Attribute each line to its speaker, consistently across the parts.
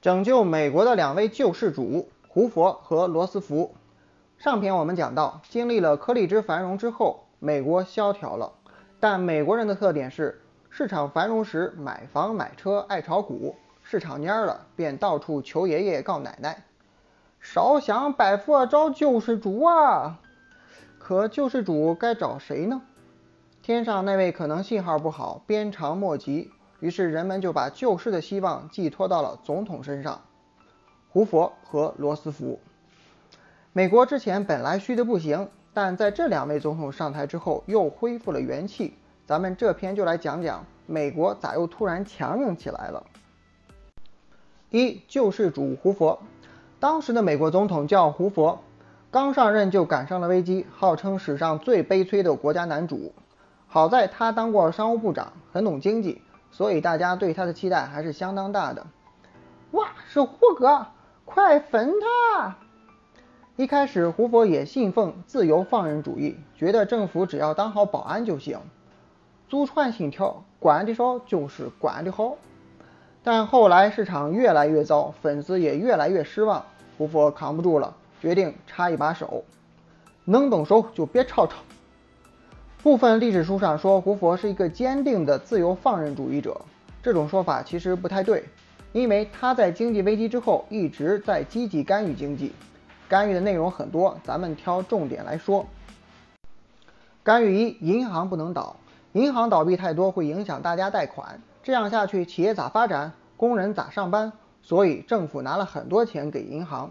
Speaker 1: 拯救美国的两位救世主胡佛和罗斯福。上篇我们讲到，经历了颗粒之繁荣之后，美国萧条了。但美国人的特点是，市场繁荣时买房买车爱炒股，市场蔫了便到处求爷爷告奶奶。烧香拜佛找救世主啊！可救世主该找谁呢？天上那位可能信号不好，鞭长莫及。于是人们就把救世的希望寄托到了总统身上，胡佛和罗斯福。美国之前本来虚的不行，但在这两位总统上台之后又恢复了元气。咱们这篇就来讲讲美国咋又突然强硬起来了。一救世主胡佛，当时的美国总统叫胡佛，刚上任就赶上了危机，号称史上最悲催的国家男主。好在他当过商务部长，很懂经济。所以大家对他的期待还是相当大的。哇，是胡哥，快粉他！一开始胡佛也信奉自由放任主义，觉得政府只要当好保安就行。祖传信条，管得少就是管得好。但后来市场越来越糟，粉丝也越来越失望，胡佛扛不住了，决定插一把手。能动手就别吵吵。部分历史书上说胡佛是一个坚定的自由放任主义者，这种说法其实不太对，因为他在经济危机之后一直在积极干预经济，干预的内容很多，咱们挑重点来说。干预一，银行不能倒，银行倒闭太多会影响大家贷款，这样下去企业咋发展，工人咋上班？所以政府拿了很多钱给银行，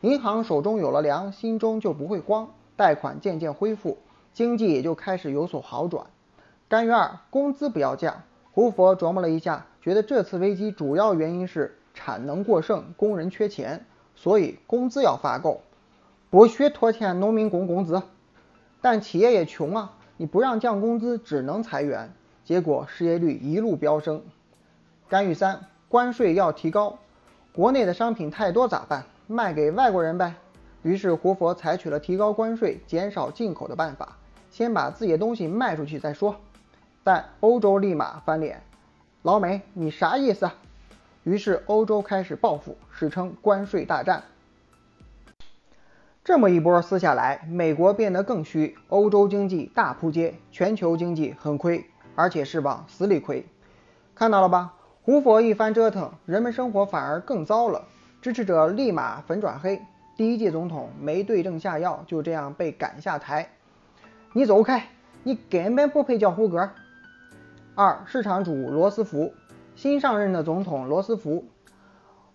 Speaker 1: 银行手中有了粮，心中就不会慌，贷款渐渐恢复。经济也就开始有所好转。干预二，工资不要降。胡佛琢磨了一下，觉得这次危机主要原因是产能过剩，工人缺钱，所以工资要发够，不许拖欠农民工工资。但企业也穷啊，你不让降工资，只能裁员，结果失业率一路飙升。干预三，关税要提高。国内的商品太多咋办？卖给外国人呗。于是胡佛采取了提高关税、减少进口的办法。先把自己的东西卖出去再说，但欧洲立马翻脸，老美你啥意思？于是欧洲开始报复，史称关税大战。这么一波撕下来，美国变得更虚，欧洲经济大扑街，全球经济很亏，而且是往死里亏。看到了吧？胡佛一番折腾，人们生活反而更糟了，支持者立马粉转黑，第一届总统没对症下药，就这样被赶下台。你走开，你根本不配叫胡歌。二市场主罗斯福，新上任的总统罗斯福，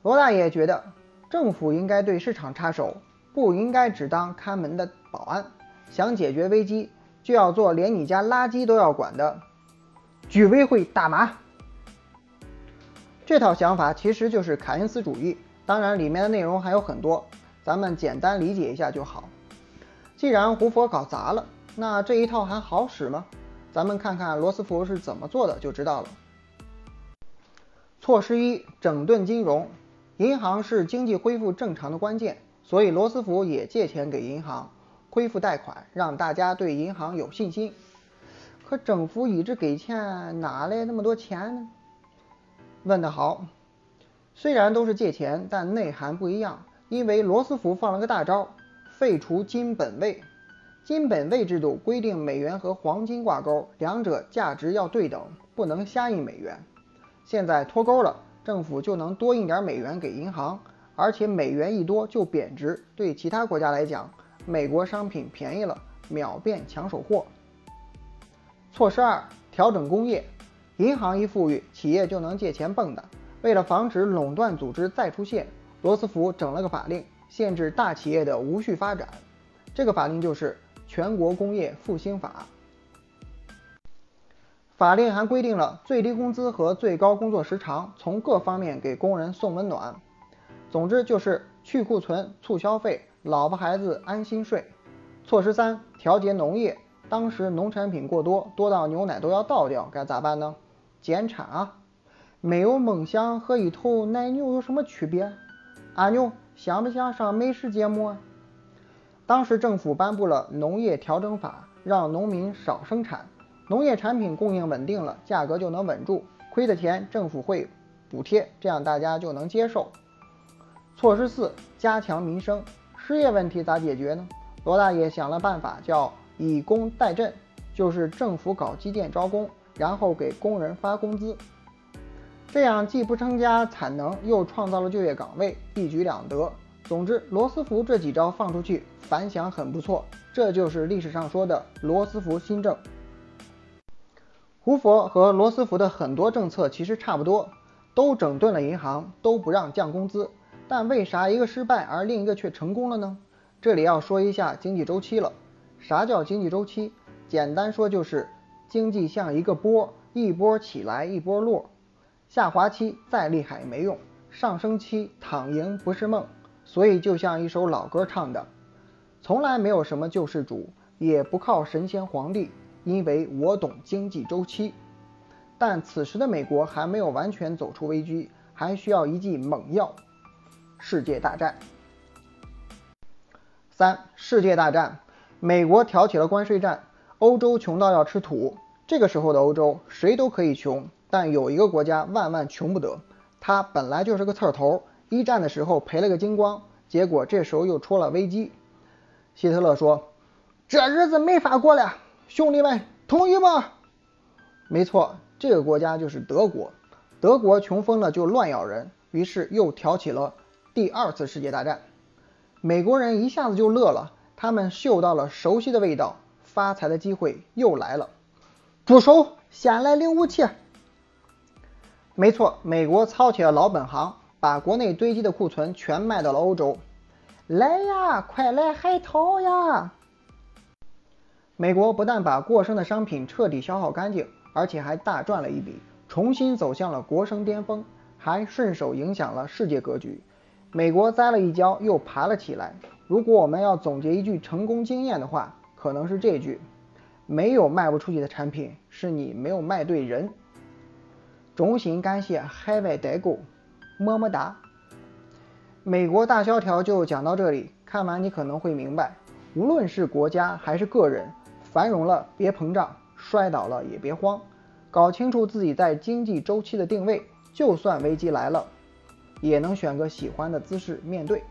Speaker 1: 罗大爷觉得政府应该对市场插手，不应该只当看门的保安。想解决危机，就要做连你家垃圾都要管的居委会大妈。这套想法其实就是凯恩斯主义，当然里面的内容还有很多，咱们简单理解一下就好。既然胡佛搞砸了。那这一套还好使吗？咱们看看罗斯福是怎么做的就知道了。措施一：整顿金融。银行是经济恢复正常的关键，所以罗斯福也借钱给银行恢复贷款，让大家对银行有信心。可政府一直给钱，哪来那么多钱呢？问得好。虽然都是借钱，但内涵不一样。因为罗斯福放了个大招，废除金本位。金本位制度规定，美元和黄金挂钩，两者价值要对等，不能瞎印美元。现在脱钩了，政府就能多印点美元给银行，而且美元一多就贬值。对其他国家来讲，美国商品便宜了，秒变抢手货。措施二：调整工业。银行一富裕，企业就能借钱蹦跶。为了防止垄断组织再出现，罗斯福整了个法令，限制大企业的无序发展。这个法令就是。全国工业复兴法，法令还规定了最低工资和最高工作时长，从各方面给工人送温暖。总之就是去库存、促消费，老婆孩子安心睡。措施三：调节农业。当时农产品过多，多到牛奶都要倒掉，该咋办呢？减产啊！没有梦想和一头奶牛有什么区别？阿牛想不想上美食节目？当时政府颁布了农业调整法，让农民少生产，农业产品供应稳定了，价格就能稳住，亏的钱政府会补贴，这样大家就能接受。措施四：加强民生。失业问题咋解决呢？罗大爷想了办法，叫以工代赈，就是政府搞基建招工，然后给工人发工资。这样既不增加产能，又创造了就业岗位，一举两得。总之，罗斯福这几招放出去，反响很不错。这就是历史上说的罗斯福新政。胡佛和罗斯福的很多政策其实差不多，都整顿了银行，都不让降工资。但为啥一个失败，而另一个却成功了呢？这里要说一下经济周期了。啥叫经济周期？简单说就是经济像一个波，一波起来一波落。下滑期再厉害也没用，上升期躺赢不是梦。所以就像一首老歌唱的，从来没有什么救世主，也不靠神仙皇帝，因为我懂经济周期。但此时的美国还没有完全走出危机，还需要一剂猛药——世界大战。三、世界大战，美国挑起了关税战，欧洲穷到要吃土。这个时候的欧洲，谁都可以穷。但有一个国家万万穷不得，它本来就是个刺儿头，一战的时候赔了个精光，结果这时候又出了危机。希特勒说：“这日子没法过了，兄弟们，同意吗？”没错，这个国家就是德国。德国穷疯了就乱咬人，于是又挑起了第二次世界大战。美国人一下子就乐了，他们嗅到了熟悉的味道，发财的机会又来了。住手！先来领武器。没错，美国操起了老本行，把国内堆积的库存全卖到了欧洲。来呀，快来海淘呀！美国不但把过剩的商品彻底消耗干净，而且还大赚了一笔，重新走向了国生巅峰，还顺手影响了世界格局。美国栽了一跤，又爬了起来。如果我们要总结一句成功经验的话，可能是这句：没有卖不出去的产品，是你没有卖对人。衷心感谢海外代购，么么哒！美国大萧条就讲到这里，看完你可能会明白，无论是国家还是个人，繁荣了别膨胀，摔倒了也别慌，搞清楚自己在经济周期的定位，就算危机来了，也能选个喜欢的姿势面对。